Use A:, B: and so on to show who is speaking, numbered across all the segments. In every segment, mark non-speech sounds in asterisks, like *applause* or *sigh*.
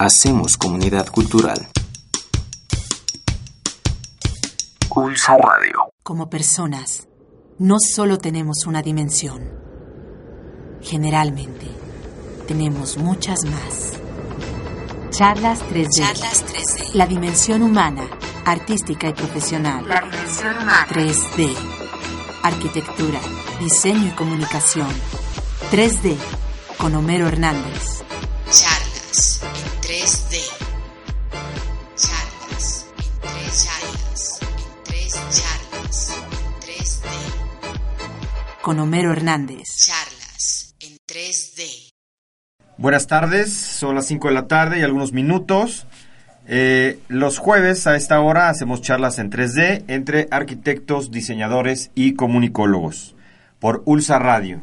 A: Hacemos comunidad cultural.
B: Pulsa Radio.
C: Como personas, no solo tenemos una dimensión. Generalmente, tenemos muchas más. Charlas 3D.
D: Charlas 3D.
C: La dimensión humana, artística y profesional.
D: La dimensión humana.
C: 3D. Arquitectura, diseño y comunicación. 3D. Con Homero Hernández.
D: Charlas 3D. Charlas en 3 charlas. En 3 charlas. En 3D.
C: Con Homero Hernández.
D: Charlas en 3D.
E: Buenas tardes, son las 5 de la tarde y algunos minutos. Eh, los jueves a esta hora hacemos charlas en 3D entre arquitectos, diseñadores y comunicólogos por Ulsa Radio.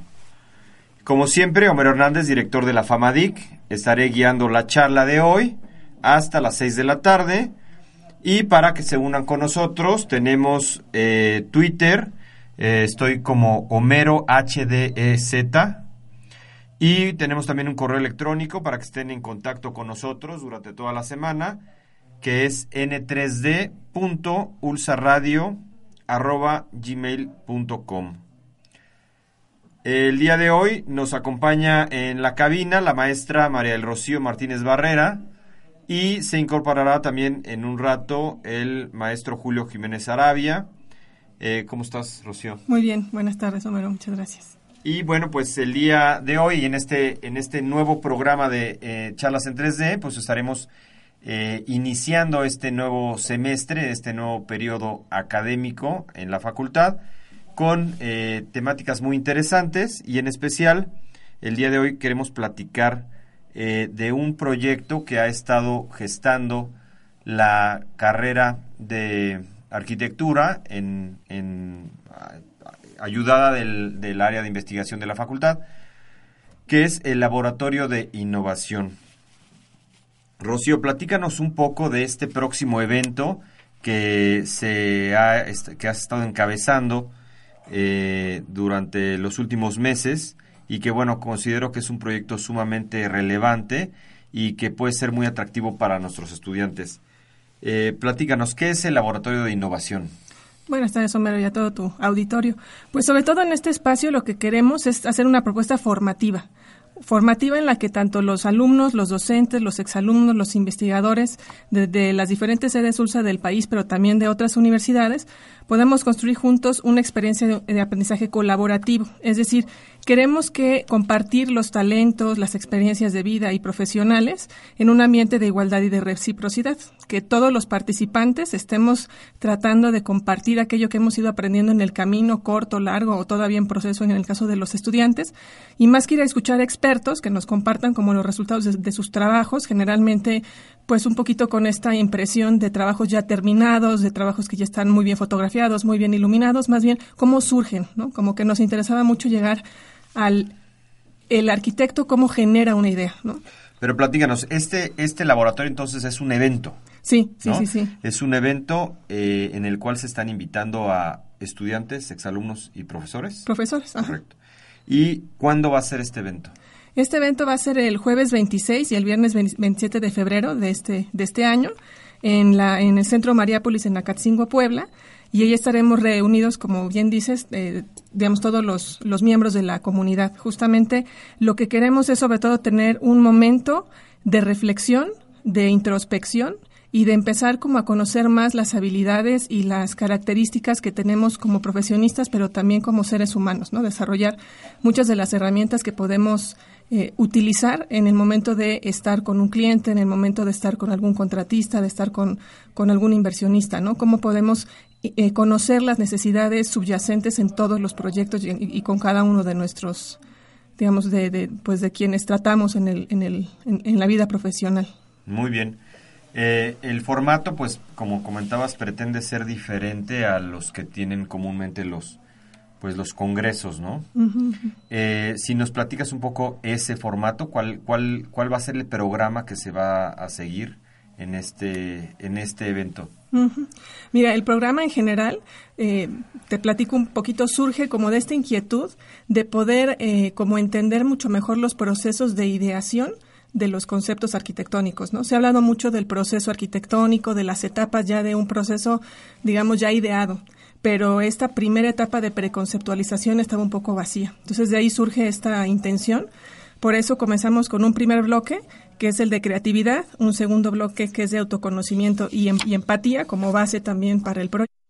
E: Como siempre, Homero Hernández, director de la FAMADIC, estaré guiando la charla de hoy hasta las 6 de la tarde. Y para que se unan con nosotros, tenemos eh, Twitter, eh, estoy como Homero HDZ. Y tenemos también un correo electrónico para que estén en contacto con nosotros durante toda la semana, que es n3d.ulsaradio.gmail.com. El día de hoy nos acompaña en la cabina la maestra María del Rocío Martínez Barrera y se incorporará también en un rato el maestro Julio Jiménez Arabia. Eh, ¿Cómo estás, Rocío?
F: Muy bien, buenas tardes, Homero, muchas gracias.
E: Y bueno, pues el día de hoy, en este, en este nuevo programa de eh, charlas en 3D, pues estaremos eh, iniciando este nuevo semestre, este nuevo periodo académico en la facultad, con eh, temáticas muy interesantes y en especial el día de hoy queremos platicar eh, de un proyecto que ha estado gestando la carrera de arquitectura en, en ayudada del, del, área de investigación de la facultad, que es el Laboratorio de Innovación. Rocío, platícanos un poco de este próximo evento que, se ha, que has estado encabezando eh, durante los últimos meses y que, bueno, considero que es un proyecto sumamente relevante y que puede ser muy atractivo para nuestros estudiantes. Eh, platícanos, ¿qué es el Laboratorio de Innovación?
F: Buenas tardes, Homero, y a todo tu auditorio. Pues sobre todo en este espacio lo que queremos es hacer una propuesta formativa formativa en la que tanto los alumnos, los docentes, los exalumnos, los investigadores de, de, las diferentes sedes ULSA del país, pero también de otras universidades, podemos construir juntos una experiencia de, aprendizaje colaborativo. Es decir, queremos que compartir los talentos, las experiencias de vida y profesionales en un ambiente de igualdad y de reciprocidad, que todos los participantes estemos tratando de compartir aquello que hemos ido aprendiendo en el camino corto, largo o todavía en proceso en el caso de los estudiantes, y más que ir a escuchar expertos que nos compartan como los resultados de sus trabajos, generalmente pues un poquito con esta impresión de trabajos ya terminados, de trabajos que ya están muy bien fotografiados, muy bien iluminados, más bien cómo surgen, ¿no? Como que nos interesaba mucho llegar al el arquitecto cómo genera una idea, ¿no?
E: Pero platícanos, este, este laboratorio entonces es un evento.
F: Sí, sí,
E: ¿no?
F: sí, sí.
E: Es un evento eh, en el cual se están invitando a estudiantes, exalumnos y profesores.
F: Profesores, ajá.
E: Correcto. ¿Y cuándo va a ser este evento?
F: Este evento va a ser el jueves 26 y el viernes 27 de febrero de este, de este año en, la, en el Centro Mariápolis en Acatzingua, Puebla. Y ahí estaremos reunidos, como bien dices, eh, digamos, todos los, los miembros de la comunidad. Justamente lo que queremos es sobre todo tener un momento de reflexión, de introspección y de empezar como a conocer más las habilidades y las características que tenemos como profesionistas, pero también como seres humanos, ¿no? Desarrollar muchas de las herramientas que podemos eh, utilizar en el momento de estar con un cliente, en el momento de estar con algún contratista, de estar con, con algún inversionista, ¿no? Cómo podemos eh, conocer las necesidades subyacentes en todos los proyectos y, y con cada uno de nuestros, digamos, de, de, pues de quienes tratamos en, el, en, el, en, en la vida profesional.
E: Muy bien. Eh, el formato, pues, como comentabas, pretende ser diferente a los que tienen comúnmente los, pues, los congresos, ¿no? Eh, si nos platicas un poco ese formato, ¿cuál, cuál, cuál va a ser el programa que se va a seguir en este, en este evento?
F: Mira, el programa en general, eh, te platico un poquito, surge como de esta inquietud de poder como entender mucho mejor los procesos de ideación de los conceptos arquitectónicos, ¿no? Se ha hablado mucho del proceso arquitectónico, de las etapas ya de un proceso, digamos, ya ideado, pero esta primera etapa de preconceptualización estaba un poco vacía. Entonces de ahí surge esta intención. Por eso comenzamos con un primer bloque, que es el de creatividad, un segundo bloque que es de autoconocimiento y, em, y empatía como base también para el proyecto.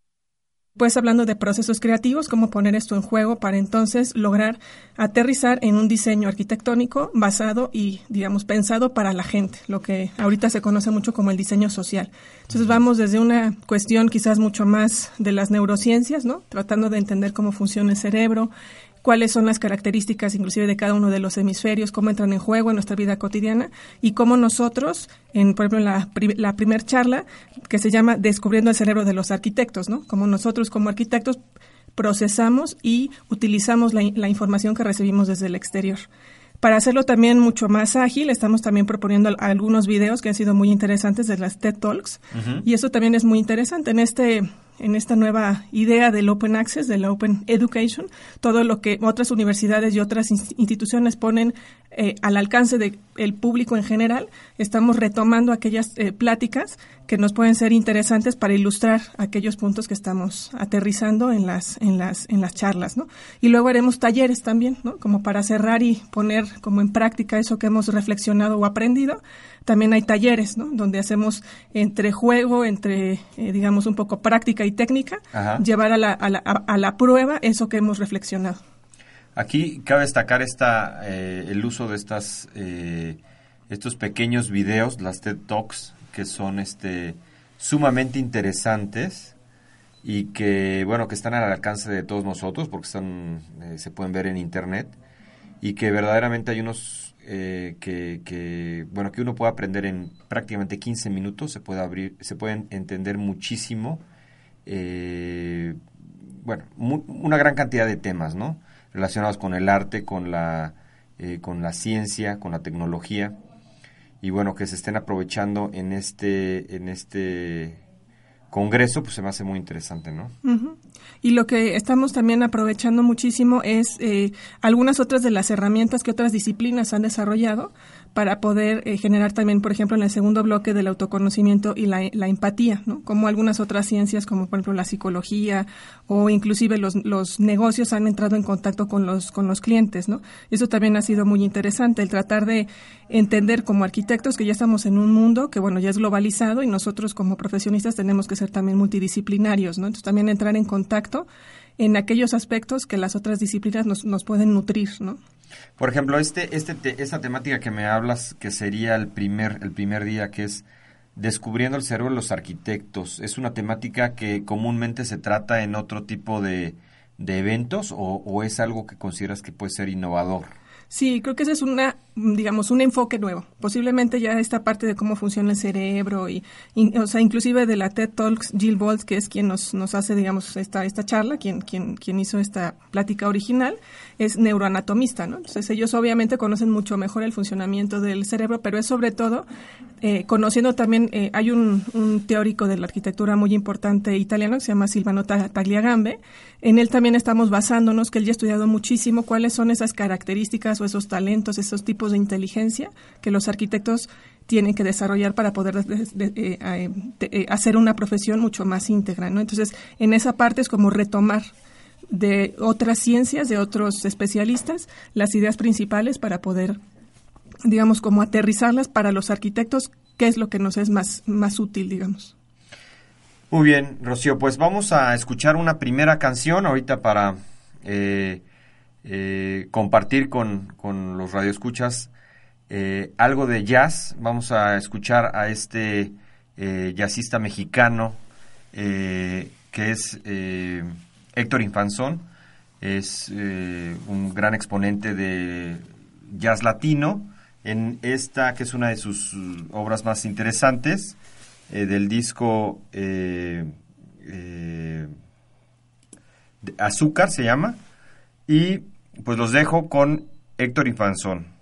F: Pues hablando de procesos creativos, cómo poner esto en juego para entonces lograr aterrizar en un diseño arquitectónico basado y, digamos, pensado para la gente, lo que ahorita se conoce mucho como el diseño social. Entonces vamos desde una cuestión quizás mucho más de las neurociencias, ¿no? Tratando de entender cómo funciona el cerebro, cuáles son las características inclusive de cada uno de los hemisferios, cómo entran en juego en nuestra vida cotidiana y cómo nosotros, en, por ejemplo, en la, la primera charla que se llama Descubriendo el cerebro de los arquitectos, ¿no? Como nosotros como arquitectos procesamos y utilizamos la, la información que recibimos desde el exterior. Para hacerlo también mucho más ágil, estamos también proponiendo algunos videos que han sido muy interesantes de las TED Talks. Y eso también es muy interesante. En este en esta nueva idea del Open Access, del Open Education, todo lo que otras universidades y otras instituciones ponen eh, al alcance del público en general, estamos retomando aquellas eh, pláticas que nos pueden ser interesantes para ilustrar aquellos puntos que estamos aterrizando en las, en las, en las charlas, ¿no? Y luego haremos talleres también, ¿no? Como para cerrar y poner como en práctica eso que hemos reflexionado o aprendido. También hay talleres, ¿no? Donde hacemos entre juego, entre, eh, digamos, un poco práctica y técnica, llevar a la, a, la, a la prueba eso que hemos reflexionado.
E: Aquí cabe destacar esta, eh, el uso de estas, eh, estos pequeños videos, las TED Talks, que son este, sumamente interesantes y que, bueno, que están al alcance de todos nosotros porque están, eh, se pueden ver en internet y que verdaderamente hay unos que, que, bueno, que uno puede aprender en prácticamente 15 minutos, se puede abrir, se pueden entender muchísimo, bueno, una gran cantidad de temas, ¿no? relacionados con el arte, con la, eh, con la ciencia, con la tecnología y bueno que se estén aprovechando en este en este congreso pues se me hace muy interesante no
F: y lo que estamos también aprovechando muchísimo es eh, algunas otras de las herramientas que otras disciplinas han desarrollado para poder eh, generar también, por ejemplo, en el segundo bloque del autoconocimiento y la, empatía, ¿no? Como algunas otras ciencias, como por ejemplo la psicología o inclusive los, los negocios han entrado en contacto con los, con los clientes, ¿no? Eso también ha sido muy interesante, el tratar de entender como arquitectos que ya estamos en un mundo que, bueno, ya es globalizado y nosotros como profesionistas tenemos que ser también multidisciplinarios, ¿no? Entonces también entrar en contacto en aquellos aspectos que las otras disciplinas nos, nos pueden nutrir, ¿no?
E: Por ejemplo, este, este esta temática que me hablas, que sería el primer, el primer día, que es descubriendo el cerebro de los arquitectos, ¿es una temática que comúnmente se trata en otro tipo de, de eventos o es algo que consideras que puede ser innovador?
F: Sí, creo que ese es una, digamos, un enfoque nuevo. Posiblemente ya esta parte de cómo funciona el cerebro y, o sea, inclusive de la TED Talks, Jill Bolt, que es quien nos, nos hace, digamos, esta, esta charla, quien, quien, quien hizo esta plática original, es neuroanatomista, ¿no? Entonces ellos obviamente conocen mucho mejor el funcionamiento del cerebro, pero es sobre todo eh, conociendo también, eh, hay un, un, teórico de la arquitectura muy importante italiano que se llama Silvano Tagliagambe, en él también estamos basándonos, que él ya ha estudiado muchísimo cuáles son esas características o esos talentos, esos tipos de inteligencia que los arquitectos tienen que desarrollar para poder de, de, eh, eh, hacer una profesión mucho más íntegra. ¿no? Entonces, en esa parte es como retomar de otras ciencias, de otros especialistas, las ideas principales para poder, digamos, como aterrizarlas para los arquitectos, qué es lo que nos es más, más útil, digamos.
E: Muy bien, Rocío, pues vamos a escuchar una primera canción ahorita para eh, eh, compartir con, con, los radioescuchas eh, algo de jazz. Vamos a escuchar a este eh, jazzista mexicano eh, que es Héctor Infanzón. Es un gran exponente de jazz latino. en esta que es una de sus obras más interesantes del disco Azúcar se llama y pues los dejo con Héctor Infanzón.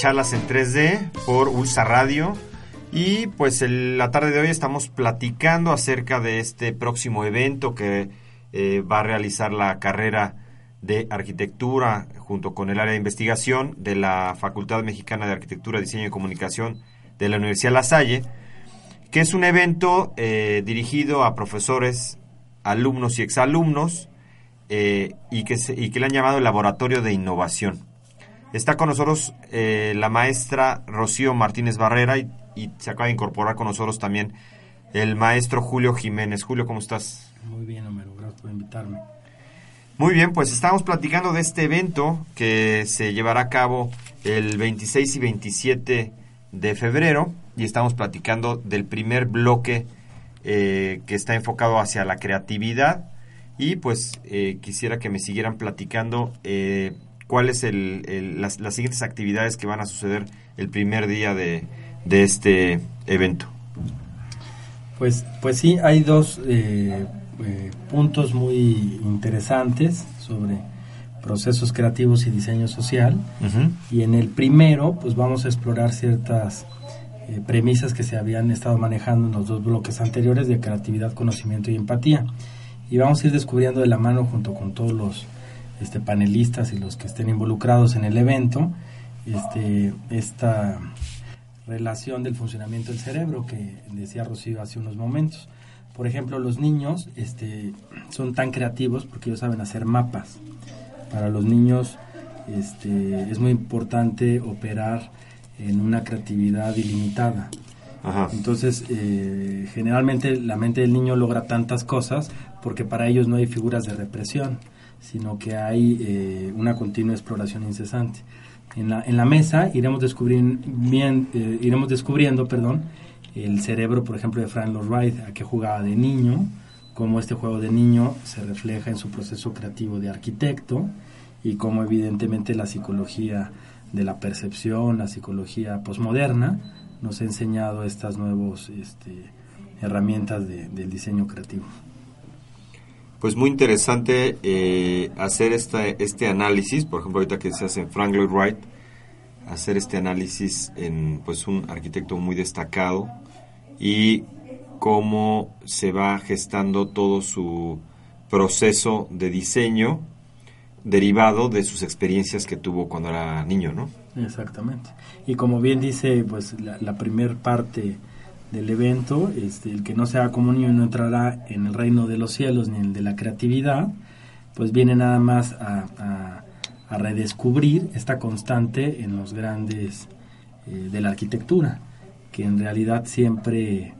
E: Charlas en 3D por Ulsa Radio. Y pues el- la tarde de hoy estamos platicando acerca de este próximo evento que eh, va a realizar la carrera de arquitectura junto con el área de investigación de la Facultad Mexicana de Arquitectura, Diseño y Comunicación de la Universidad La Salle, que es un evento eh, dirigido a profesores, alumnos y exalumnos eh, y, que se- y que le han llamado el Laboratorio de Innovación. Está con nosotros eh, la maestra Rocío Martínez Barrera y, y se acaba de incorporar con nosotros también el maestro Julio Jiménez. Julio, ¿cómo estás?
G: Muy bien, Homero, gracias por invitarme.
E: Muy bien, pues estamos platicando de este evento que se llevará a cabo el 26 y 27 de febrero y estamos platicando del primer bloque eh, que está enfocado hacia la creatividad y pues eh, quisiera que me siguieran platicando eh, cuáles el, el- las, las siguientes actividades que van a suceder el primer día de, de este evento.
G: Pues, pues sí, hay dos eh, eh, puntos muy interesantes sobre procesos creativos y diseño social. Y en el primero, pues vamos a explorar ciertas eh, premisas que se habían estado manejando en los dos bloques anteriores de creatividad, conocimiento y empatía. Y vamos a ir descubriendo de la mano junto con todos los este, panelistas y los que estén involucrados en el evento este, esta relación del funcionamiento del cerebro que decía Rocío hace unos momentos. Por ejemplo, los niños este, son tan creativos porque ellos saben hacer mapas. Para los niños este, es muy importante operar en una creatividad ilimitada.
E: Ajá.
G: Entonces, eh, generalmente la mente del niño logra tantas cosas porque para ellos no hay figuras de represión, sino que hay eh, una continua exploración incesante. En la, en la mesa iremos, descubrir, eh, iremos descubriendo perdón, el cerebro, por ejemplo, de Frank Lloyd Wright, a qué jugaba de niño, cómo este juego de niño se refleja en su proceso creativo de arquitecto y cómo evidentemente la psicología de la percepción, la psicología posmoderna, nos ha enseñado estas nuevas este, herramientas de- del diseño creativo.
E: Pues muy interesante eh, hacer esta, este análisis, por ejemplo, ahorita que se hace en Frank Lloyd Wright, hacer este análisis en pues un arquitecto muy destacado y cómo se va gestando todo su proceso de diseño derivado de sus experiencias que tuvo cuando era niño, ¿no?
G: Exactamente. Y como bien dice, pues la, la primer parte del evento, este, el que no sea como no entrará en el reino de los cielos ni en el de la creatividad, pues viene nada más a, a- a redescubrir esta constante en los grandes eh, de la arquitectura, que en realidad siempre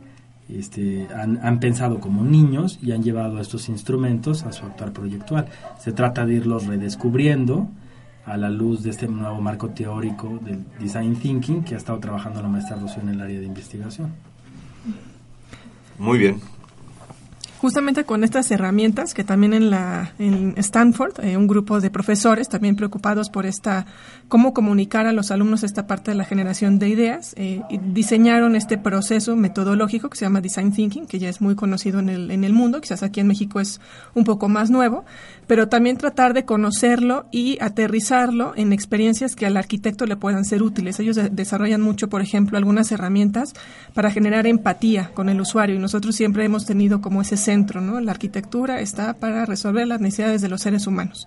G: este, han, han pensado como niños y han llevado estos instrumentos a su actuar proyectual. Se trata de irlos redescubriendo a la luz de este nuevo marco teórico del design thinking que ha estado trabajando la maestra Rocío en el área de investigación.
E: Muy bien.
F: Justamente con estas herramientas que también en la Stanford, eh, un grupo de profesores también preocupados por esta cómo comunicar a los alumnos esta parte de la generación de ideas, eh, diseñaron este proceso metodológico que se llama design thinking, que ya es muy conocido en el en el mundo, quizás aquí en México es un poco más nuevo, pero también tratar de conocerlo y aterrizarlo en experiencias que al arquitecto le puedan ser útiles. Ellos de- desarrollan mucho, por ejemplo, algunas herramientas para generar empatía con el usuario y nosotros siempre hemos tenido como ese centro, ¿no? La arquitectura está para resolver las necesidades de los seres humanos.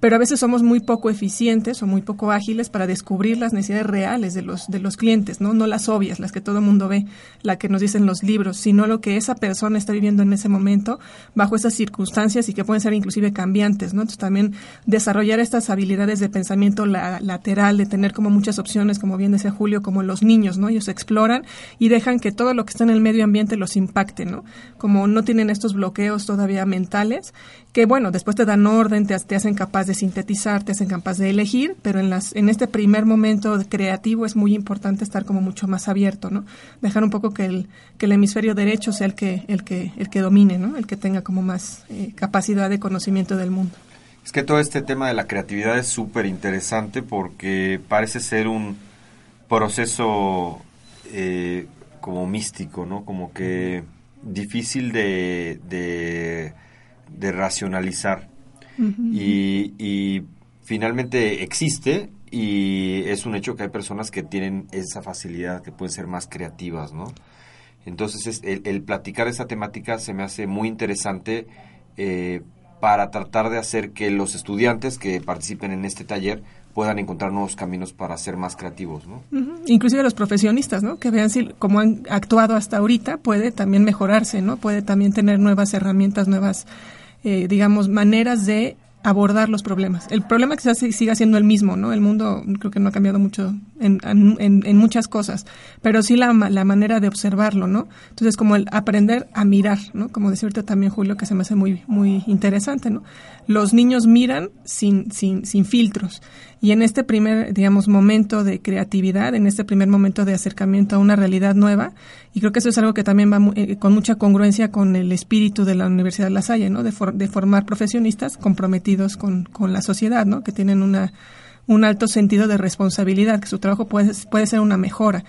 F: Pero a veces somos muy poco eficientes o muy poco ágiles para descubrir las necesidades reales de los, de los clientes, ¿no? No las obvias, las que todo el mundo ve, la que nos dicen los libros, sino lo que esa persona está viviendo en ese momento bajo esas circunstancias y que pueden ser inclusive cambiantes, ¿no? Entonces también desarrollar estas habilidades de pensamiento la- lateral, de tener como muchas opciones, como bien decía Julio, como los niños, ¿no? Ellos exploran y dejan que todo lo que está en el medio ambiente los impacte, ¿no? Como no tienen estos bloqueos todavía mentales, que bueno, después te dan orden, te, te hacen capaz de sintetizar, te hacen capaz de elegir, pero en las en este primer momento creativo es muy importante estar como mucho más abierto, ¿no? Dejar un poco que el que el hemisferio derecho sea el que el que el que domine, ¿no? El que tenga como más eh, capacidad de conocimiento del mundo.
E: Es que todo este tema de la creatividad es súper interesante porque parece ser un proceso eh, como místico, ¿no? Como que difícil de, de, de racionalizar. y, y finalmente existe y es un hecho que hay personas que tienen esa facilidad, que pueden ser más creativas, ¿no? Entonces, es, el, el platicar esa temática se me hace muy interesante eh, para tratar de hacer que los estudiantes que participen en este taller puedan encontrar nuevos caminos para ser más creativos, ¿no?
F: Inclusive los profesionistas, ¿no? Que vean si cómo han actuado hasta ahorita puede también mejorarse, ¿no? Puede también tener nuevas herramientas, nuevas, eh, digamos, maneras de abordar los problemas. El problema quizás siga siendo el mismo, ¿no? El mundo creo que no ha cambiado mucho en, en- en muchas cosas, pero sí la, la manera de observarlo, ¿no? Entonces, como el aprender a mirar, ¿no? Como decía ahorita también Julio, que se me hace muy, muy interesante, ¿no? Los niños miran sin, sin, sin filtros. Y en este primer, digamos, momento de creatividad, en este primer momento de acercamiento a una realidad nueva, y creo que eso es algo que también va eh, con mucha congruencia con el espíritu de la Universidad de La Salle, ¿no? De, for- de formar profesionistas comprometidos con, con la sociedad, ¿no? Que tienen una, un alto sentido de responsabilidad, que su trabajo puede, puede ser una mejora.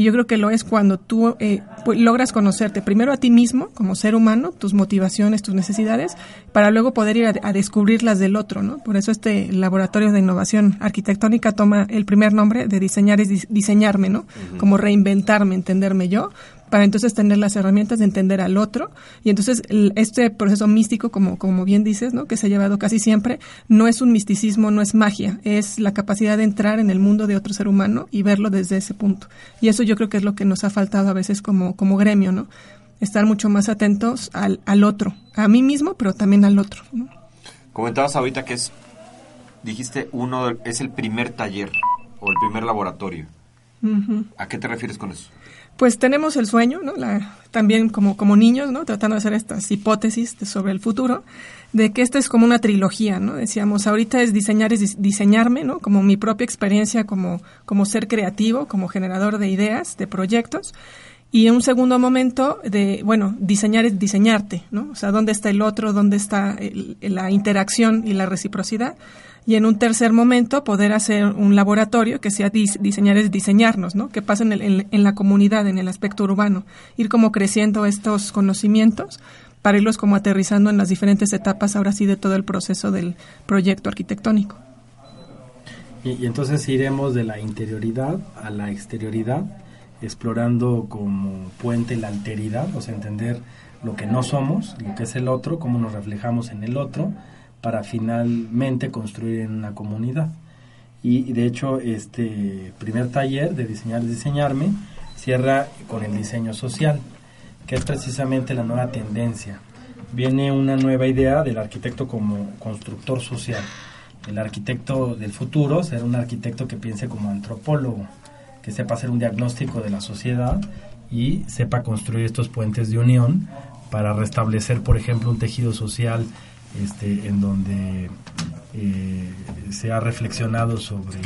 F: Y yo creo que lo es cuando tú eh, pu- logras conocerte primero a ti mismo como ser humano, tus motivaciones, tus necesidades, para luego poder ir a, a descubrir las del otro, ¿no? Por eso este laboratorio de innovación arquitectónica toma el primer nombre de diseñar es dis- diseñarme, ¿no? Como reinventarme, entenderme yo, para entonces tener las herramientas de entender al otro. Y entonces el- este proceso místico, como, como bien dices, ¿no? que se ha llevado casi siempre, no es un misticismo, no es magia, es la capacidad de entrar en el mundo de otro ser humano y verlo desde ese punto. Y eso yo creo que es lo que nos ha faltado a veces como, como gremio, ¿no? Estar mucho más atentos al, al otro, a mí mismo, pero también al otro. ¿no?
E: Comentabas ahorita que es, dijiste, uno es el primer taller o el primer laboratorio. ¿A qué te refieres con eso?
F: Pues tenemos el sueño, ¿no? La, también como, como niños, ¿no? Tratando de hacer estas hipótesis sobre el futuro, de que esta es como una trilogía, ¿no? Decíamos, ahorita es diseñar, es dis- diseñarme, ¿no? Como mi propia experiencia como, como ser creativo, como generador de ideas, de proyectos. Y en un segundo momento de, bueno, diseñar es diseñarte, ¿no? O sea, ¿dónde está el otro? ¿Dónde está el- la interacción y la reciprocidad? Y en un tercer momento poder hacer un laboratorio que sea dis- diseñar es diseñarnos, ¿no? Que pasa en, el- en- la comunidad, en el aspecto urbano. Ir como creciendo estos conocimientos para irlos como aterrizando en las diferentes etapas, ahora sí, de todo el proceso del proyecto arquitectónico.
G: Y entonces iremos de la interioridad a la exterioridad, explorando como puente la alteridad, o sea, entender lo que no somos, lo que es el otro, cómo nos reflejamos en el otro, para finalmente construir en una comunidad. Y, y de hecho, este primer taller de diseñar diseñarme cierra con el diseño social, que es precisamente la nueva tendencia. Viene una nueva idea del arquitecto como constructor social. El arquitecto del futuro será un arquitecto que piense como antropólogo, que sepa hacer un diagnóstico de la sociedad y sepa construir estos puentes de unión para restablecer, por ejemplo, un tejido social este, en donde eh, se ha reflexionado sobre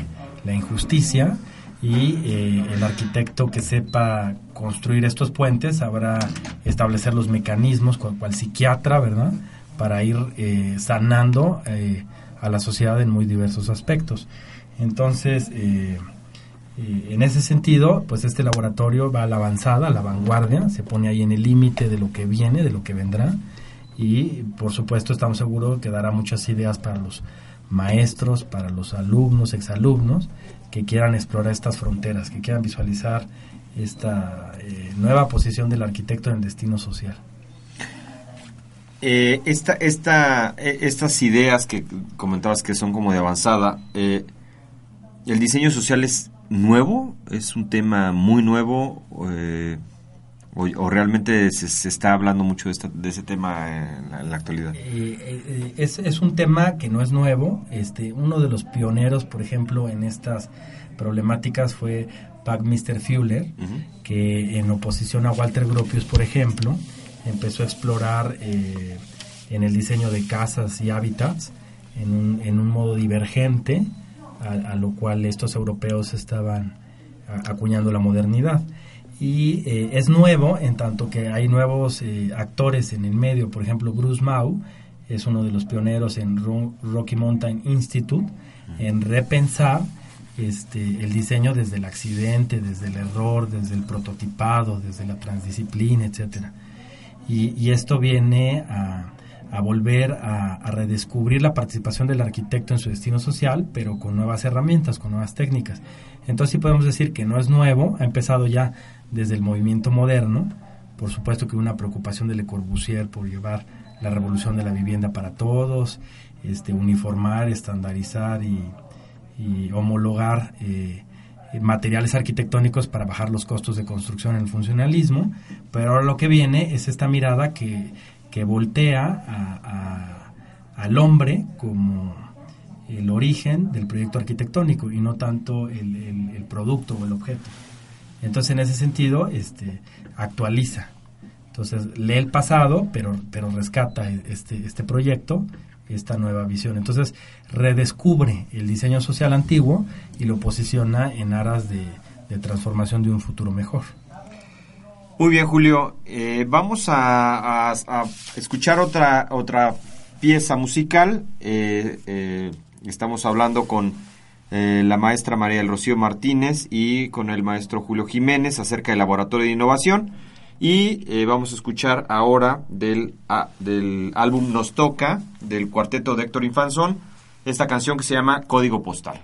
G: la injusticia y eh, el arquitecto que sepa construir estos puentes sabrá establecer los mecanismos, cual, cual psiquiatra, ¿verdad?, para ir eh, sanando eh, a la sociedad en muy diversos aspectos. Entonces, en ese sentido, pues este laboratorio va a la avanzada, a la vanguardia, se pone ahí en el límite de lo que viene, de lo que vendrá, y por supuesto estamos seguros que dará muchas ideas para los maestros, para los alumnos, exalumnos, que quieran explorar estas fronteras, que quieran visualizar esta eh, nueva posición del arquitecto en el destino social.
E: Eh, esta, eh, estas ideas que comentabas que son como de avanzada, eh, ¿el diseño social es nuevo? ¿Es un tema muy nuevo? O, o realmente se, se está hablando mucho de, esta- de ese tema en la, en la actualidad?
G: Eh, eh, es, es un tema que no es nuevo. Este, uno de los pioneros, por ejemplo, en estas problemáticas fue Buckminster Fuller,
E: Ujú.
G: que en oposición a Walter Gropius, por ejemplo, empezó a explorar eh, en el diseño de casas y hábitats en un, en un modo divergente a, a lo cual estos europeos estaban a- acuñando la modernidad. Y eh, es nuevo en tanto que hay nuevos eh, actores en el medio, por ejemplo Bruce Mau es uno de los pioneros en Ro- Rocky Mountain Institute en repensar este, el diseño desde el accidente, desde el error, desde el prototipado, desde la transdisciplina, etcétera. Y, y esto viene a, a volver a, redescubrir la participación del arquitecto en su destino social, pero con nuevas herramientas, con nuevas técnicas. Entonces sí podemos decir que no es nuevo, ha empezado ya desde el movimiento moderno, por supuesto que una preocupación de Le Corbusier por llevar la revolución de la vivienda para todos, este, uniformar, estandarizar y, homologar eh, materiales arquitectónicos para bajar los costos de construcción en el funcionalismo, pero ahora lo que viene es esta mirada que que voltea al hombre como el origen del proyecto arquitectónico y no tanto el, producto o el objeto. Entonces, en ese sentido, este, actualiza. Entonces, lee el pasado, pero, pero rescata este, este proyecto, esta nueva visión. Entonces, redescubre el diseño social antiguo y lo posiciona en aras de transformación de un futuro mejor.
E: Muy bien, Julio. Eh, vamos a, escuchar otra, otra pieza musical. Eh, eh, estamos hablando con la maestra María del Rocío Martínez y con el maestro Julio Jiménez acerca del Laboratorio de Innovación. Y vamos a escuchar ahora del, del álbum Nos Toca, del cuarteto de Héctor Infanzón, esta canción que se llama Código Postal.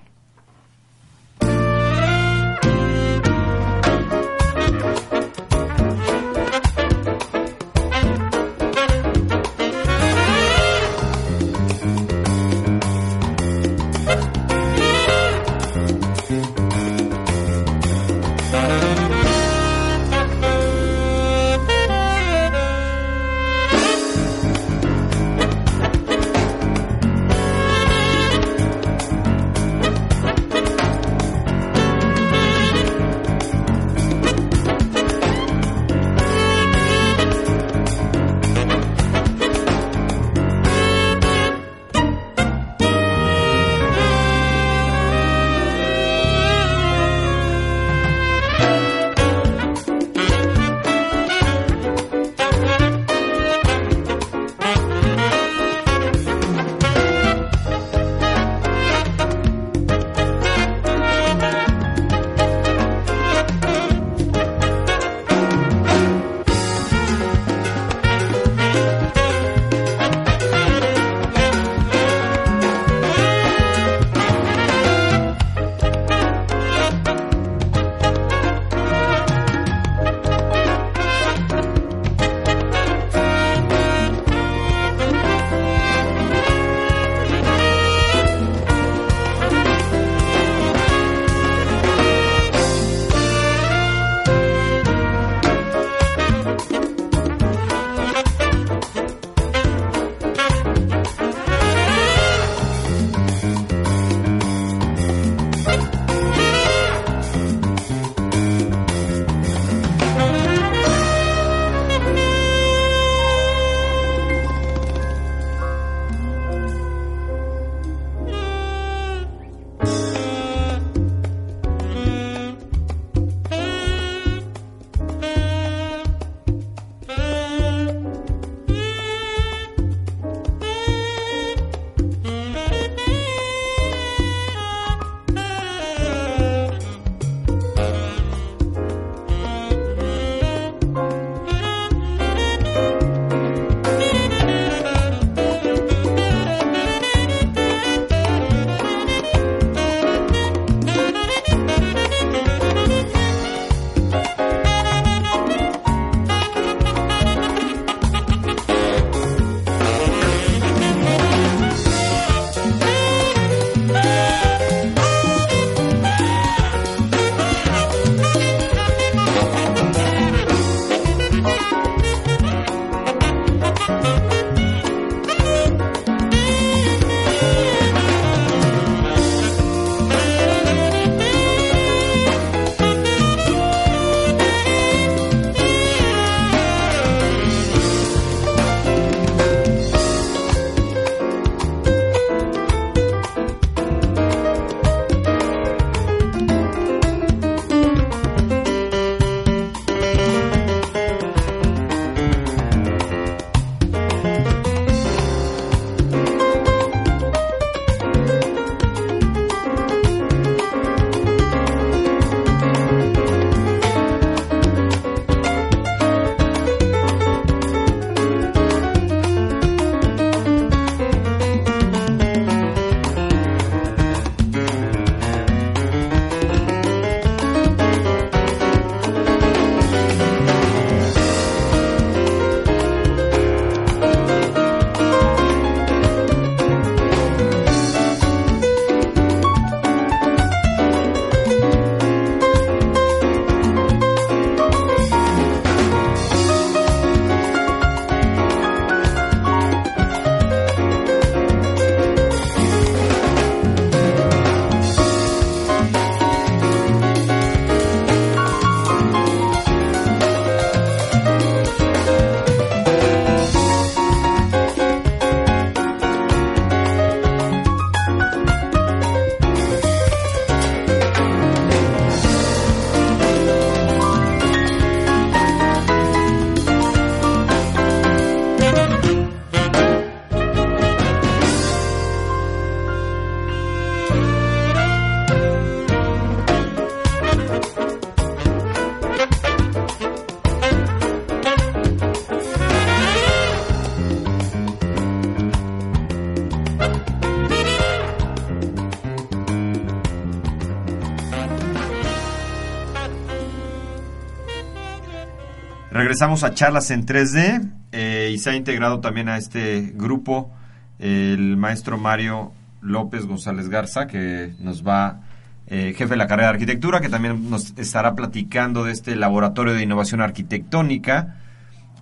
E: Regresamos a charlas en 3D eh, y se ha integrado también a este grupo el maestro Mario López González Garza, que nos va, eh, jefe de la carrera de arquitectura, que también nos estará platicando de este laboratorio de innovación arquitectónica,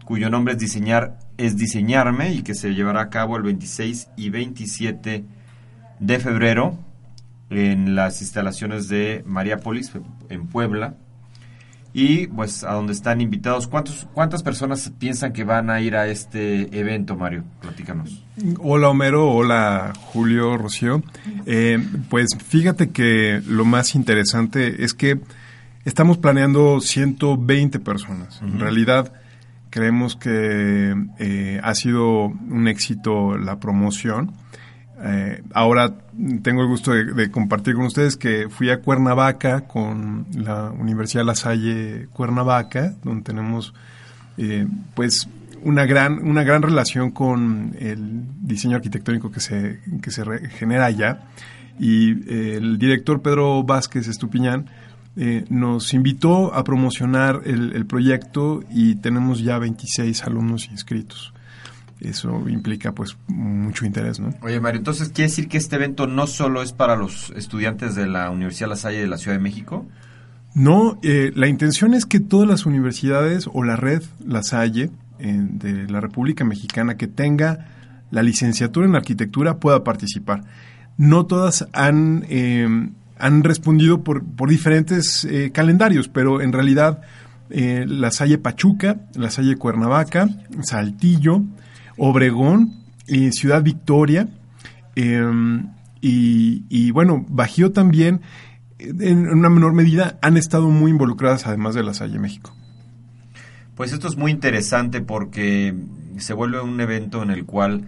E: cuyo nombre es diseñar es diseñarme y que se llevará a cabo el 26 y 27 de febrero en las instalaciones de Mariápolis en Puebla y pues a donde están invitados. ¿Cuántos, ¿Cuántas personas piensan que van a ir a este evento, Mario? Platícanos.
H: Hola Homero, hola Julio, Rocío. Eh, pues fíjate que lo más interesante es que estamos planeando 120 personas. En realidad creemos que eh, ha sido un éxito la promoción. Eh, ahora tengo el gusto de, compartir con ustedes que fui a Cuernavaca con la Universidad La Salle Cuernavaca, donde tenemos eh, pues una gran, una gran relación con el diseño arquitectónico que se, que se genera allá. Y eh, el director Pedro Vázquez Estupiñán nos invitó a promocionar el proyecto y tenemos ya 26 alumnos inscritos eso implica pues mucho interés, ¿no?
E: Oye Mario, entonces quiere decir que este evento no solo es para los estudiantes de la Universidad La Salle de la Ciudad de México?
H: No, eh, la intención es que todas las universidades o la red La Salle eh, de la República Mexicana que tenga la licenciatura en arquitectura pueda participar. No todas han, em, han respondido por, por diferentes eh, calendarios, pero en realidad La Salle Pachuca, La Salle Cuernavaca, Saltillo, Obregón, y Ciudad Victoria, em, y, bueno, Bajío también, en una menor medida, han estado muy involucradas además de la Salle México.
E: Pues esto es muy interesante porque se vuelve un evento en el cual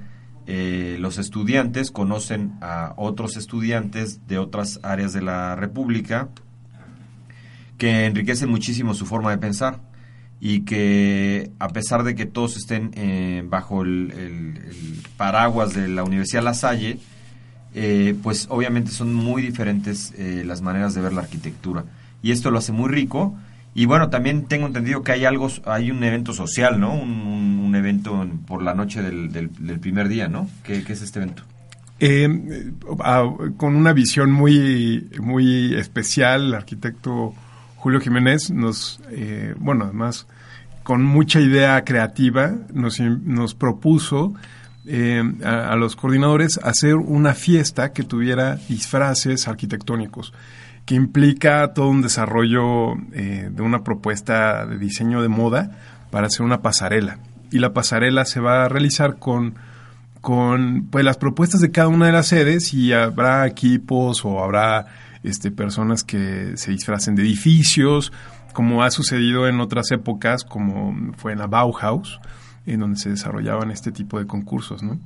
E: eh, los estudiantes conocen a otros estudiantes de otras áreas de la República que enriquecen muchísimo su forma de pensar y que a pesar de que todos estén eh, bajo el, paraguas de la Universidad La Salle, eh, pues obviamente son muy diferentes eh, las maneras de ver la arquitectura. Y esto lo hace muy rico. Y bueno, también tengo entendido que hay algo, hay un evento social, ¿no? Un, evento por la noche del, del, primer día, ¿no? ¿Qué, es este evento?
H: Ah, con una visión muy, muy especial, el arquitecto Julio Jiménez nos, eh, bueno, además con mucha idea creativa, nos, nos propuso eh, a, los coordinadores hacer una fiesta que tuviera disfraces arquitectónicos, que implica todo un desarrollo eh, de una propuesta de diseño de moda para hacer una pasarela. Y la pasarela se va a realizar con, con pues, las propuestas de cada una de las sedes y habrá equipos o habrá este, personas que se disfracen de edificios, como ha sucedido en otras épocas, como fue en la Bauhaus, en donde se desarrollaban este tipo de concursos, ¿no?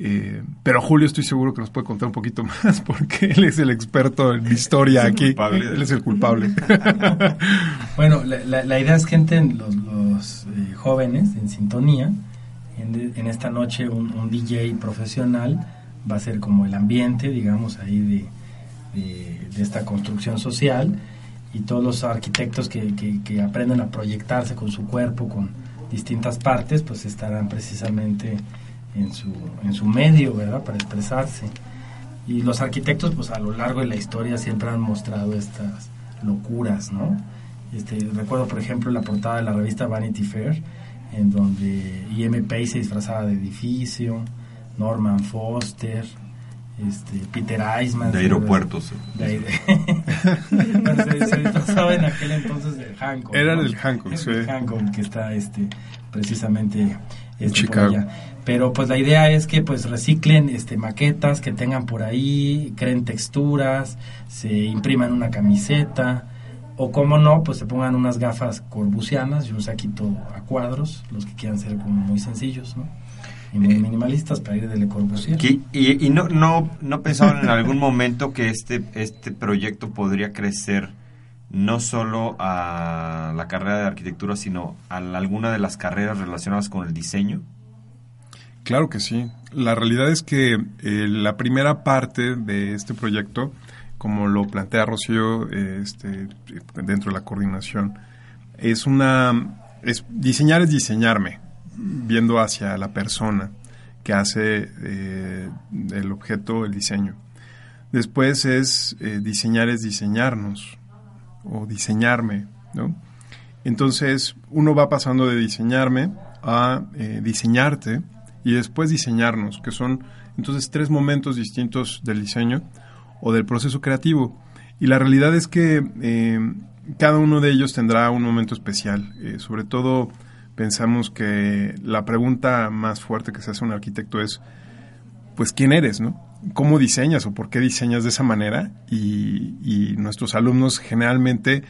H: Eh, pero Julio estoy seguro que nos puede contar un poquito *laughs* más porque él es el experto en historia aquí. Él es el culpable. *laughs*
G: bueno, la, idea es que entren los, eh, jóvenes en sintonía. En, esta noche un, un, DJ profesional va a ser como el ambiente, digamos, ahí de, de, esta construcción social y todos los arquitectos que, que, aprenden a proyectarse con su cuerpo, con distintas partes, pues estarán precisamente en su, en su medio, ¿verdad? Para expresarse. Y los arquitectos, pues a lo largo de la historia siempre han mostrado estas locuras, ¿no? Este, recuerdo, por ejemplo, la portada de la revista Vanity Fair, en donde I.M. Pei se disfrazaba de edificio, Norman Foster, este, Peter Eisman.
E: De aeropuertos.
G: De, *laughs* se, se, disfrazaba en aquel entonces de Hancock.
H: Era el Hancock, sí.
G: Hancock, que está este, precisamente este, Chicago. Pero pues la idea es que pues reciclen este, maquetas que tengan por ahí, creen texturas, se impriman una camiseta o como no, pues se pongan unas gafas corbusianas y un saquito a cuadros, los que quieran ser como muy sencillos, ¿no? Y muy minimalistas para ir de Le Corbusier.
E: ¿Y, y no, no, no pensaban en algún momento que este, este proyecto podría crecer no solo a la carrera de arquitectura, sino a alguna de las carreras relacionadas con el diseño?
H: Claro que sí. La realidad es que eh, la primera parte de este proyecto, como lo plantea Rocío este, dentro de la coordinación, es una es, diseñar es diseñarme, viendo hacia la persona que hace eh, el objeto, el diseño. Después es eh, diseñar es diseñarnos o diseñarme, ¿no? Entonces uno va pasando de diseñarme a eh, diseñarte y después diseñarnos, que son entonces tres momentos distintos del diseño o del proceso creativo. Y la realidad es que cada uno de ellos tendrá un momento especial, sobre todo pensamos que la pregunta más fuerte que se hace a un arquitecto es, pues, ¿quién eres, no? ¿Cómo diseñas o por qué diseñas de esa manera? Y, nuestros alumnos generalmente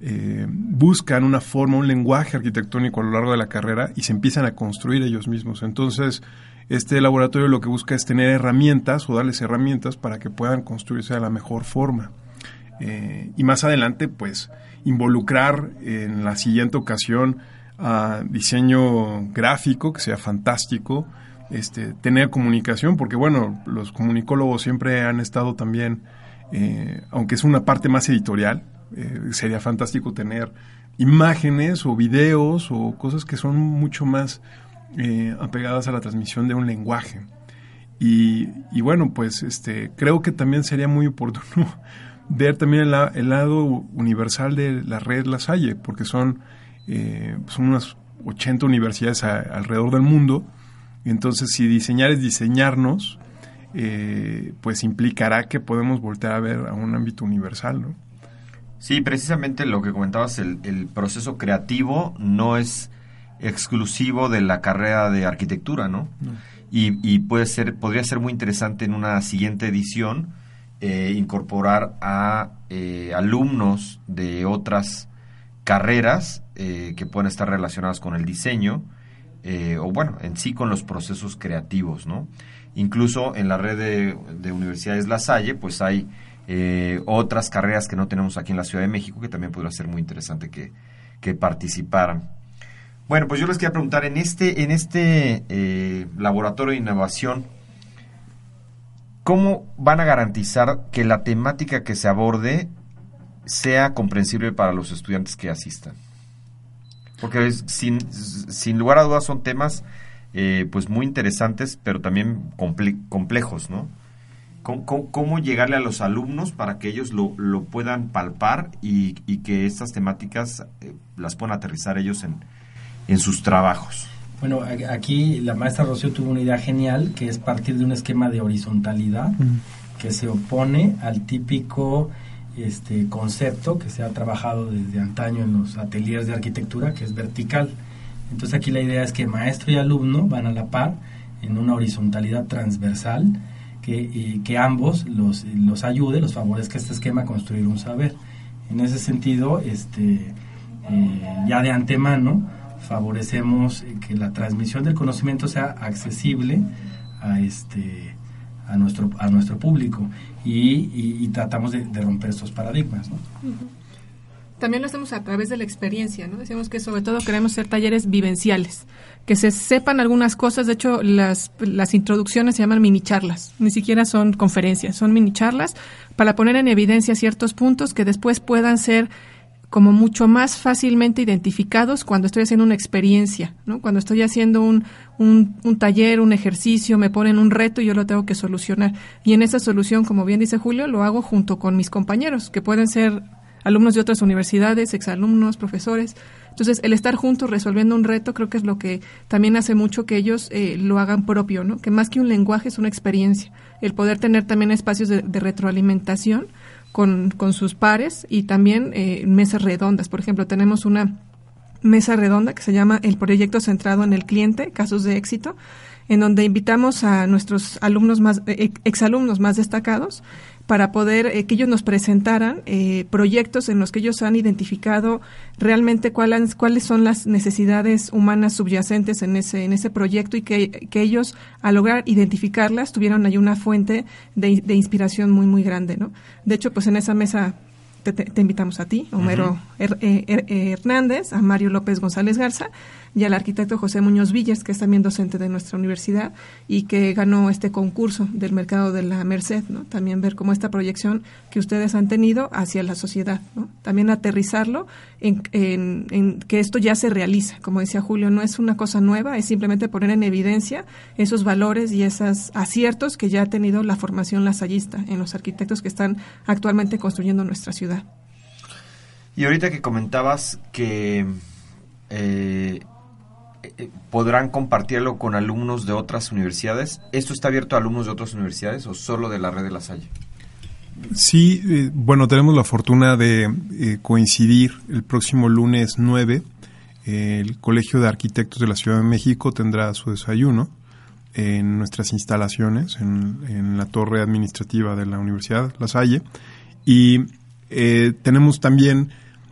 H: eh, buscan una forma, un lenguaje arquitectónico a lo largo de la carrera y se empiezan a construir ellos mismos. Entonces, este laboratorio lo que busca es tener herramientas o darles herramientas para que puedan construirse de la mejor forma. Eh, y más adelante, pues, involucrar en la siguiente ocasión a diseño gráfico, que sea fantástico, este, tener comunicación, porque bueno, los comunicólogos siempre han estado también, eh, aunque es una parte más editorial, eh, sería fantástico tener imágenes o videos o cosas que son mucho más eh, apegadas a la transmisión de un lenguaje. Y, bueno, pues este, creo que también sería muy oportuno *laughs* ver también el, el lado universal de la red La Salle, porque son eh, son unas 80 universidades alrededor del mundo. Entonces, si diseñar es diseñarnos, eh, pues implicará que podemos voltear a ver a un ámbito universal, ¿no?
E: Sí, precisamente lo que comentabas, el, proceso creativo no es exclusivo de la carrera de arquitectura, ¿no? Y, puede ser, podría ser muy interesante en una siguiente edición eh, incorporar a alumnos de otras carreras eh, que pueden estar relacionadas con el diseño eh, o bueno, en sí con los procesos creativos, ¿no? Incluso en la red de, universidades La Salle, pues hay eh, otras carreras que no tenemos aquí en la Ciudad de México que también podría ser muy interesante que, que participaran. Bueno, pues yo les quería preguntar, en este, en este laboratorio de innovación, ¿cómo van a garantizar que la temática que se aborde sea comprensible para los estudiantes que asistan. Porque sin, sin lugar a dudas son temas eh, pues muy interesantes, pero también complejos, ¿no? ¿Cómo, llegarle a los alumnos para que ellos lo, lo puedan palpar y, que estas temáticas eh, las puedan aterrizar ellos en, en sus trabajos?
G: Bueno, aquí la maestra Rocío tuvo una idea genial, que es partir de un esquema de horizontalidad que se opone al típico este concepto que se ha trabajado desde antaño en los ateliers de arquitectura, que es vertical. Entonces aquí la idea es que maestro y alumno van a la par en una horizontalidad transversal que, que ambos los, los ayude, los favorezca este esquema a construir un saber. En ese sentido, este, eh, ya de antemano favorecemos que la transmisión del conocimiento sea accesible a este a nuestro, a nuestro público y, tratamos de, romper estos paradigmas.
F: También lo hacemos a través de la experiencia, ¿no? Decimos que sobre todo queremos hacer talleres vivenciales, que se sepan algunas cosas, de hecho las, las introducciones se llaman mini charlas, ni siquiera son conferencias, son mini charlas para poner en evidencia ciertos puntos que después puedan ser como mucho más fácilmente identificados cuando estoy haciendo una experiencia, ¿no? Cuando estoy haciendo un, un, taller, un ejercicio, me ponen un reto y yo lo tengo que solucionar. Y en esa solución, como bien dice Julio, lo hago junto con mis compañeros, que pueden ser alumnos de otras universidades, exalumnos, profesores. Entonces, el estar juntos resolviendo un reto creo que es lo que también hace mucho que ellos eh, lo hagan propio, ¿no? Que más que un lenguaje es una experiencia. El poder tener también espacios de, de retroalimentación con, con sus pares y también eh, mesas redondas. Por ejemplo, tenemos una mesa redonda que se llama el proyecto centrado en el cliente, casos de éxito, en donde invitamos a nuestros alumnos más, eh, exalumnos más destacados para poder eh, que ellos nos presentaran eh, proyectos en los que ellos han identificado realmente cuáles cuáles son las necesidades humanas subyacentes en ese en ese proyecto y que, que ellos al lograr identificarlas tuvieron ahí una fuente de, de inspiración muy muy grande no de hecho pues en esa mesa te, invitamos a ti, Homero eh, Hernández, a Mario López González Garza, y al arquitecto José Muñoz Villas, que es también docente de nuestra universidad y que ganó este concurso del mercado de la Merced, ¿no? También ver cómo esta proyección que ustedes han tenido hacia la sociedad, ¿no? También aterrizarlo en, en que esto ya se realiza, como decía Julio, no es una cosa nueva, es simplemente poner en evidencia esos valores y esos aciertos que ya ha tenido la formación lasallista en los arquitectos que están actualmente construyendo nuestra ciudad.
E: Y ahorita que comentabas que eh, podrán compartirlo con alumnos de otras universidades, ¿esto está abierto a alumnos de otras universidades o solo de la red de la Salle?
H: Sí, eh, bueno, tenemos la fortuna de coincidir el próximo lunes 9. el Colegio de Arquitectos de la Ciudad de México tendrá su desayuno en nuestras instalaciones, en, en la torre administrativa de la Universidad La Salle. Y tenemos también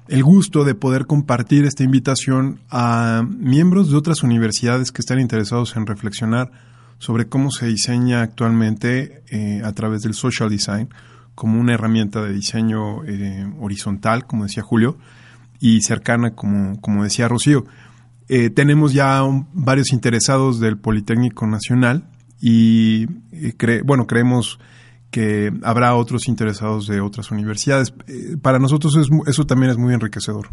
H: el gusto de poder compartir esta invitación a miembros de otras universidades que están interesados en reflexionar sobre cómo se diseña actualmente eh, a través del social design como una herramienta de diseño eh, horizontal, como decía Julio, y cercana, como, como decía Rocío. Eh, tenemos ya varios interesados del Politécnico Nacional y, bueno, creemos que habrá otros interesados de otras universidades. Eh, para nosotros eso también es muy enriquecedor.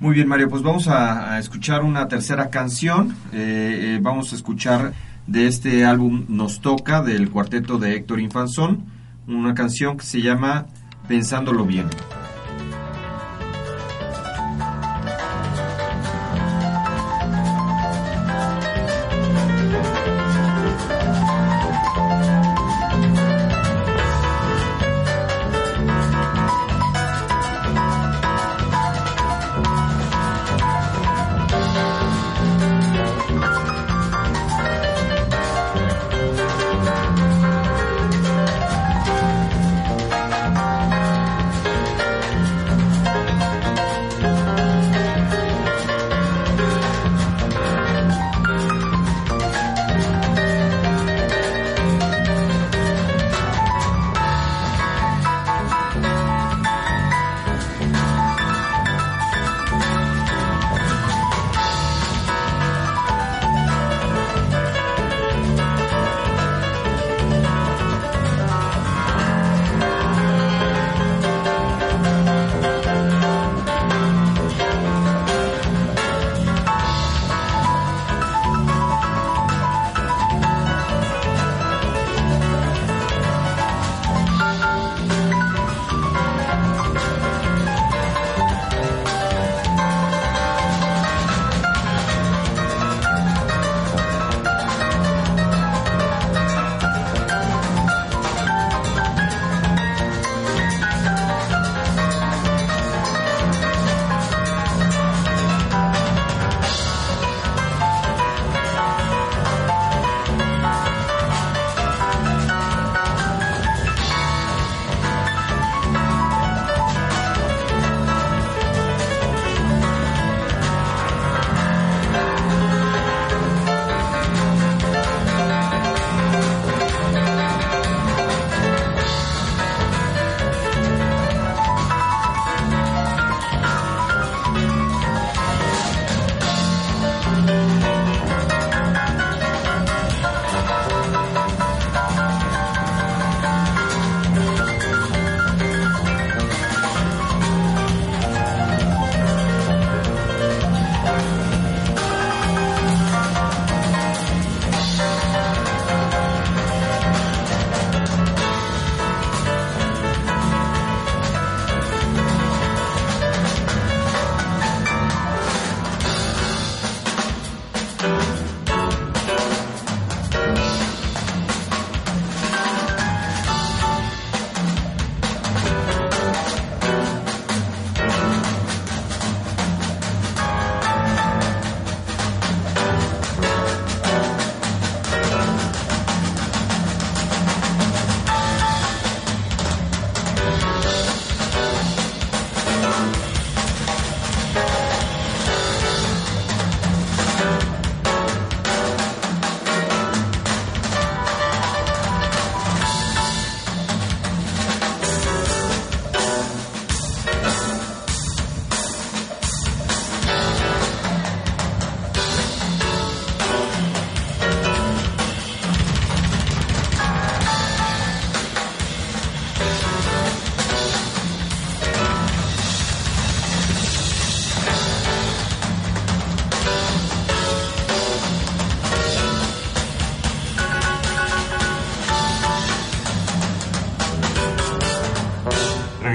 E: Muy bien, Mario, pues vamos a, escuchar una tercera canción. Eh, eh, vamos a escuchar de este álbum Nos Toca, del cuarteto de Héctor Infanzón, una canción que se llama Pensándolo Bien.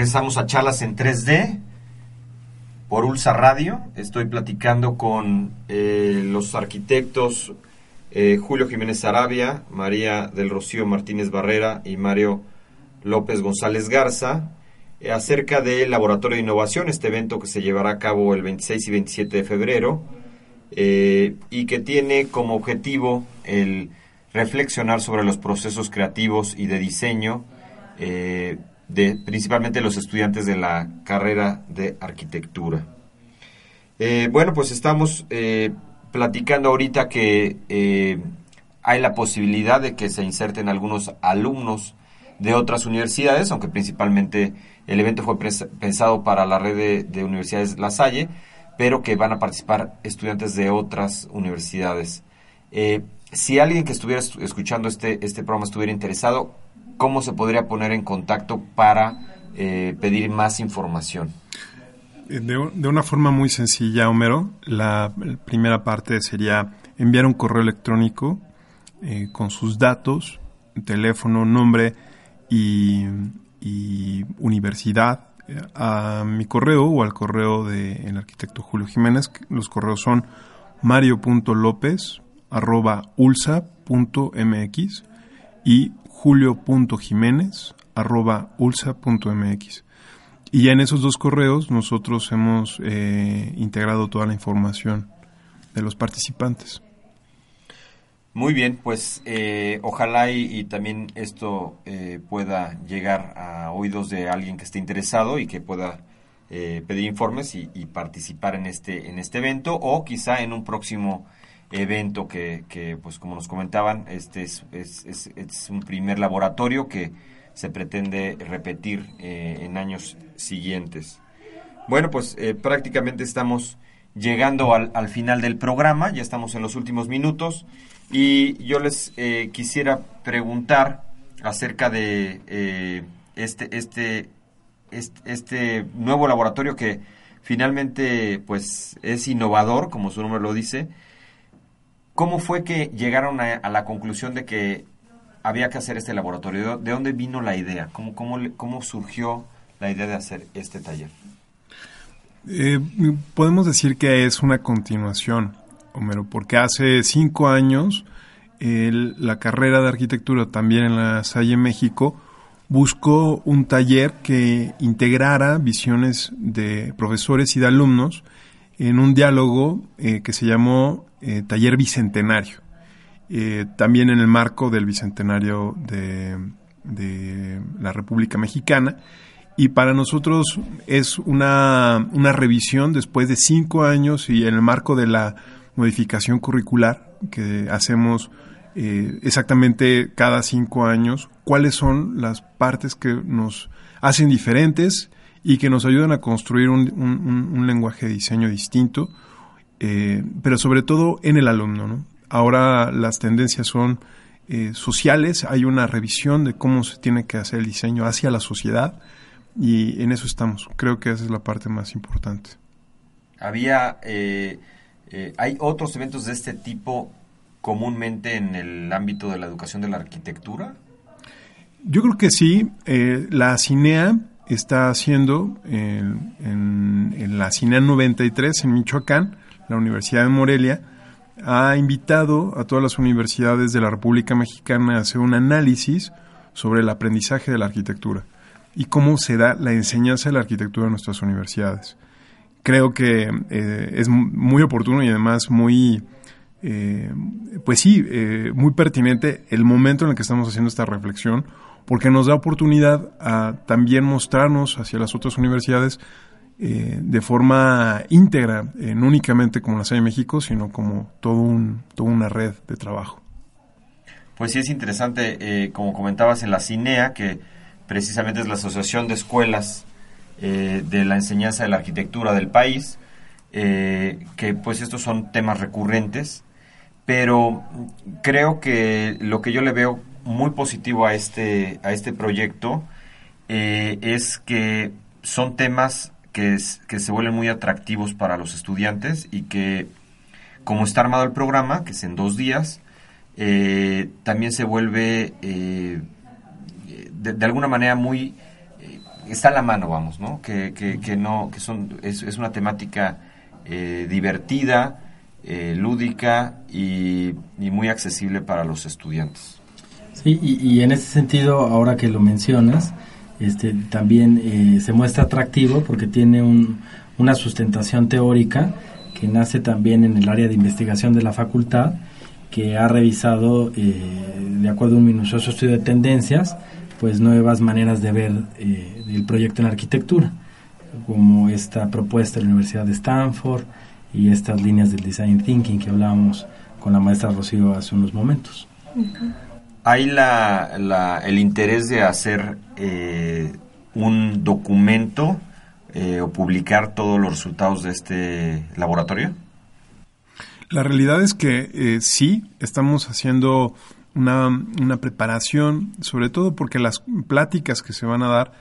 E: Regresamos a charlas en 3D por Ulsa Radio. Estoy platicando con eh, los arquitectos eh, Julio Jiménez Arabia, María del Rocío Martínez Barrera y Mario López González Garza eh, acerca del Laboratorio de Innovación, este evento que se llevará a cabo el 26 y 27 de febrero y que tiene como objetivo el reflexionar sobre los procesos creativos y de diseño de principalmente los estudiantes de la carrera de arquitectura. Eh, bueno, pues estamos eh, platicando ahorita que eh, hay la posibilidad de que se inserten algunos alumnos de otras universidades, aunque principalmente el evento fue pensado para la red de, de, universidades La Salle, pero que van a participar estudiantes de otras universidades. si alguien que estuviera escuchando este, este programa estuviera interesado, ¿cómo se podría poner en contacto para eh, pedir más información?
H: Eh, de, una forma muy sencilla, Homero, la, primera parte sería enviar un correo electrónico eh, con sus datos, teléfono, nombre y, universidad a mi correo o al correo del el arquitecto Julio Jiménez. Los correos son mario.lopez arroba ulsa.mx y julio.jiménez.ulsa.mx. Y en esos dos correos nosotros hemos eh, integrado toda la información de los participantes.
E: Muy bien, pues eh, ojalá y, también esto eh, pueda llegar a oídos de alguien que esté interesado y que pueda pedir informes y, y, participar en este en este evento o quizá en un próximo evento que, que, pues como nos comentaban, este es, es, es, un primer laboratorio que se pretende repetir eh, en años siguientes. Bueno, pues eh, prácticamente estamos llegando al, al, final del programa, ya estamos en los últimos minutos y yo les eh, quisiera preguntar acerca de este, este, este, este nuevo laboratorio que finalmente pues es innovador, como su nombre lo dice, ¿Cómo fue que llegaron a, la conclusión de que había que hacer este laboratorio? ¿De dónde vino la idea? ¿Cómo, cómo, cómo surgió la idea de hacer este taller?
H: Eh, podemos decir que es una continuación, Homero, porque hace cinco años la carrera de arquitectura también en la Salle México buscó un taller que integrara visiones de profesores y de alumnos en un diálogo eh, que se llamó eh, Taller Bicentenario, eh, también en el marco del Bicentenario de, la República Mexicana. Y para nosotros es una, una revisión después de cinco años y en el marco de la modificación curricular que hacemos exactamente cada cinco años, cuáles son las partes que nos hacen diferentes y que nos ayudan a construir un, lenguaje de diseño distinto, eh, pero sobre todo en el alumno. Ahora las tendencias son eh, sociales, hay una revisión de cómo se tiene que hacer el diseño hacia la sociedad y en eso estamos. Creo que esa es la parte más importante.
E: Había, eh, hay otros eventos de este tipo comúnmente en el ámbito de la educación de la arquitectura.
H: Yo creo que sí. la CINEA está haciendo en, en, la CINEA 93 en Michoacán, la Universidad de Morelia, ha invitado a todas las universidades de la República Mexicana a hacer un análisis sobre el aprendizaje de la arquitectura y cómo se da la enseñanza de la arquitectura en nuestras universidades. Creo que eh, es muy oportuno y además muy, eh, pues sí, eh, muy pertinente el momento en el que estamos haciendo esta reflexión, porque nos da oportunidad a también mostrarnos hacia las otras universidades eh, de forma íntegra, eh, no únicamente como la Salle de México, sino como todo un, toda una red de trabajo.
E: Pues sí, es interesante, eh, como comentabas en la CINEA, que precisamente es la Asociación de Escuelas de la Enseñanza de la Arquitectura del país, que pues estos son temas recurrentes, pero creo que lo que yo le veo muy positivo a este, a este proyecto eh, es que son temas que, que se vuelven muy atractivos para los estudiantes y que, como está armado el programa, que es en dos días, eh, también se vuelve eh, de, alguna manera muy está a la mano, vamos, ¿no? Que, que, no, que son, es, es una temática divertida, lúdica y muy accesible para los estudiantes.
G: Y, y en ese sentido, ahora que lo mencionas, este, también eh, se muestra atractivo porque tiene un, una sustentación teórica que nace también en el área de investigación de la facultad, que ha revisado, eh, de acuerdo a un minucioso estudio de tendencias, pues nuevas maneras de ver eh, el proyecto en arquitectura, como esta propuesta de la Universidad de Stanford y estas líneas del design thinking que hablábamos con la maestra Rocío hace unos momentos.
E: Hay la, la, el interés de hacer eh, un documento eh, o publicar todos los resultados de este laboratorio.
H: La realidad es que eh, sí, estamos haciendo una, una, preparación, sobre todo porque las pláticas que se van a dar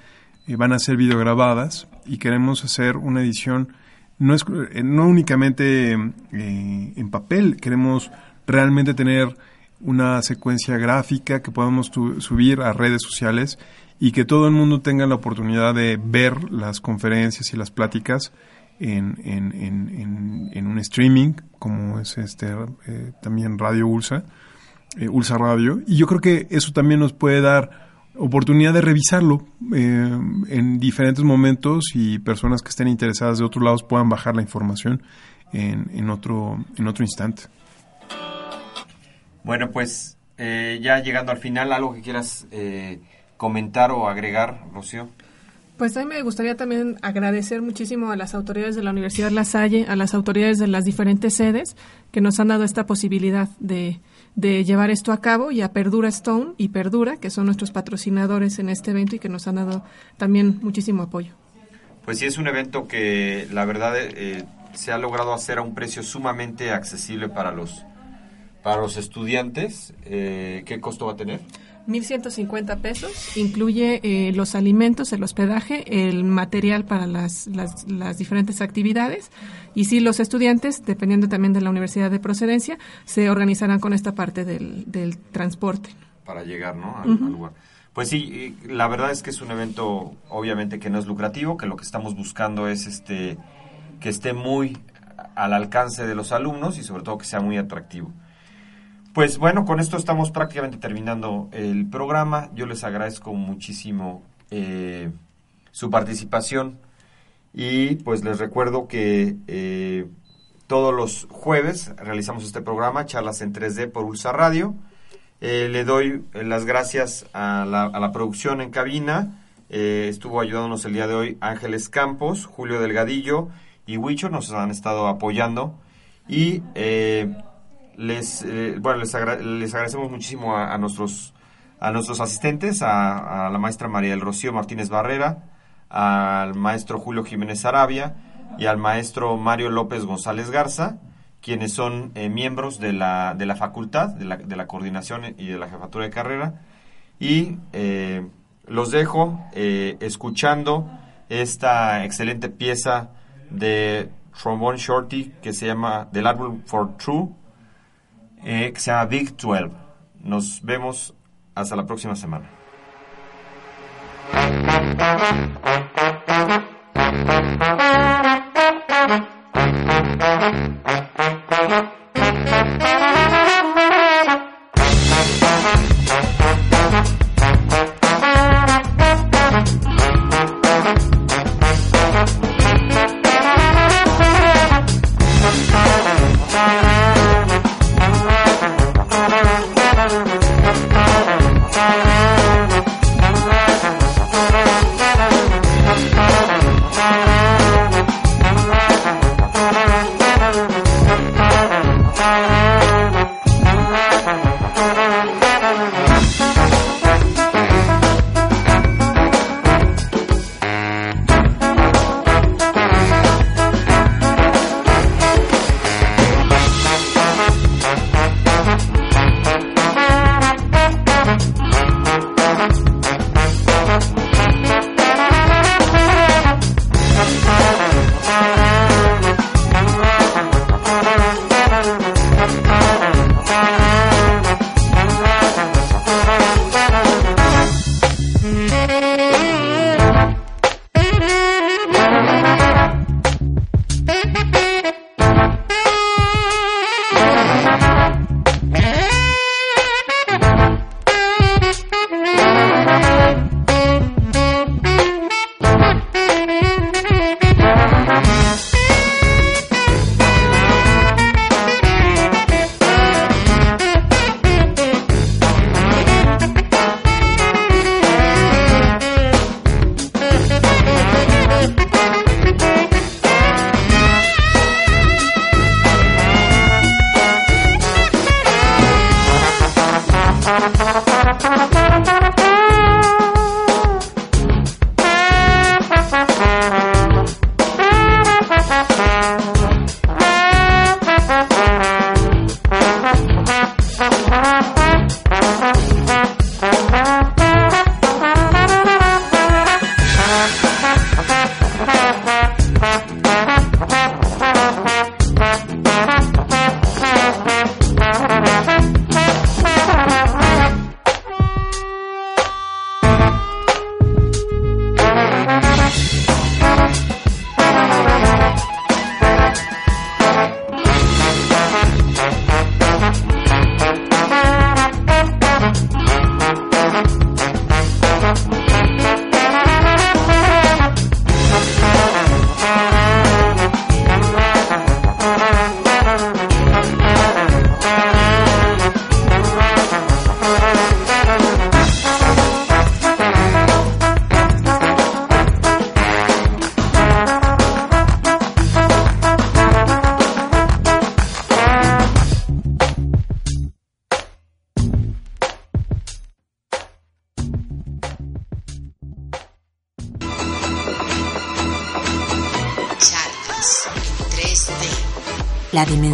H: eh, van a ser videograbadas y queremos hacer una edición no, es, no únicamente en papel, queremos realmente tener una secuencia gráfica que podamos subir a redes sociales y que todo el mundo tenga la oportunidad de ver las conferencias y las pláticas en, en, en, en un streaming, como es este eh, también Radio Ulsa, eh, Ulsa Radio. Y yo creo que eso también nos puede dar oportunidad de revisarlo eh, en diferentes momentos y personas que estén interesadas de otros lados puedan bajar la información en, en otro, en otro instante.
E: Bueno, pues eh, ya llegando al final, algo que quieras eh, comentar o agregar, Rocío.
F: Pues a mí me gustaría también agradecer muchísimo a las autoridades de la Universidad La Salle, a las autoridades de las diferentes sedes que nos han dado esta posibilidad de, de llevar esto a cabo y a Perdura Stone y Perdura, que son nuestros patrocinadores en este evento y que nos han dado también muchísimo apoyo.
E: Pues sí, es un evento que la verdad eh, se ha logrado hacer a un precio sumamente accesible para los, para los estudiantes. Eh, ¿Qué costo va a tener?
F: 1.150 pesos, incluye eh, los alimentos, el hospedaje, el material para las, las, las, diferentes actividades y si los estudiantes, dependiendo también de la universidad de procedencia, se organizarán con esta parte del, del transporte.
E: Para llegar, ¿no? Al, uh -huh. al lugar. Pues sí, la verdad es que es un evento obviamente que no es lucrativo, que lo que estamos buscando es este que esté muy al alcance de los alumnos y sobre todo que sea muy atractivo. Pues bueno, con esto estamos prácticamente terminando el programa. Yo les agradezco muchísimo eh, su participación y pues les recuerdo que eh, todos los jueves realizamos este programa, charlas en 3D por Ulsa Radio. Eh, le doy las gracias a la, a la producción en cabina. estuvo ayudándonos el día de hoy Ángeles Campos, Julio Delgadillo y Huicho nos han estado apoyando. Y les, eh, bueno, les, les, agradecemos muchísimo a, nuestros, a nuestros asistentes, a, la maestra María del Rocío Martínez Barrera, al maestro Julio Jiménez Arabia y al maestro Mario López González Garza, quienes son eh, miembros de la, de la facultad, de la, de la, coordinación y de la jefatura de carrera. Y eh, los dejo eh, escuchando esta excelente pieza de Trombone Shorty que se llama Del Álbum for True eh, que se llama Big 12. Nos vemos hasta la próxima semana.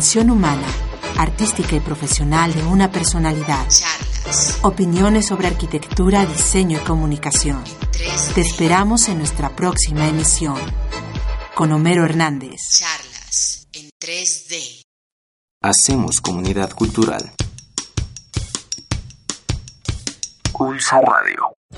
C: Dimensión humana, artística y profesional de una personalidad.
D: Charlas
C: Opiniones sobre arquitectura, diseño y comunicación.
D: 3D.
C: Te esperamos en nuestra próxima emisión. Con Homero Hernández.
D: Charlas en 3D.
A: Hacemos comunidad cultural.
B: Pulsa Radio.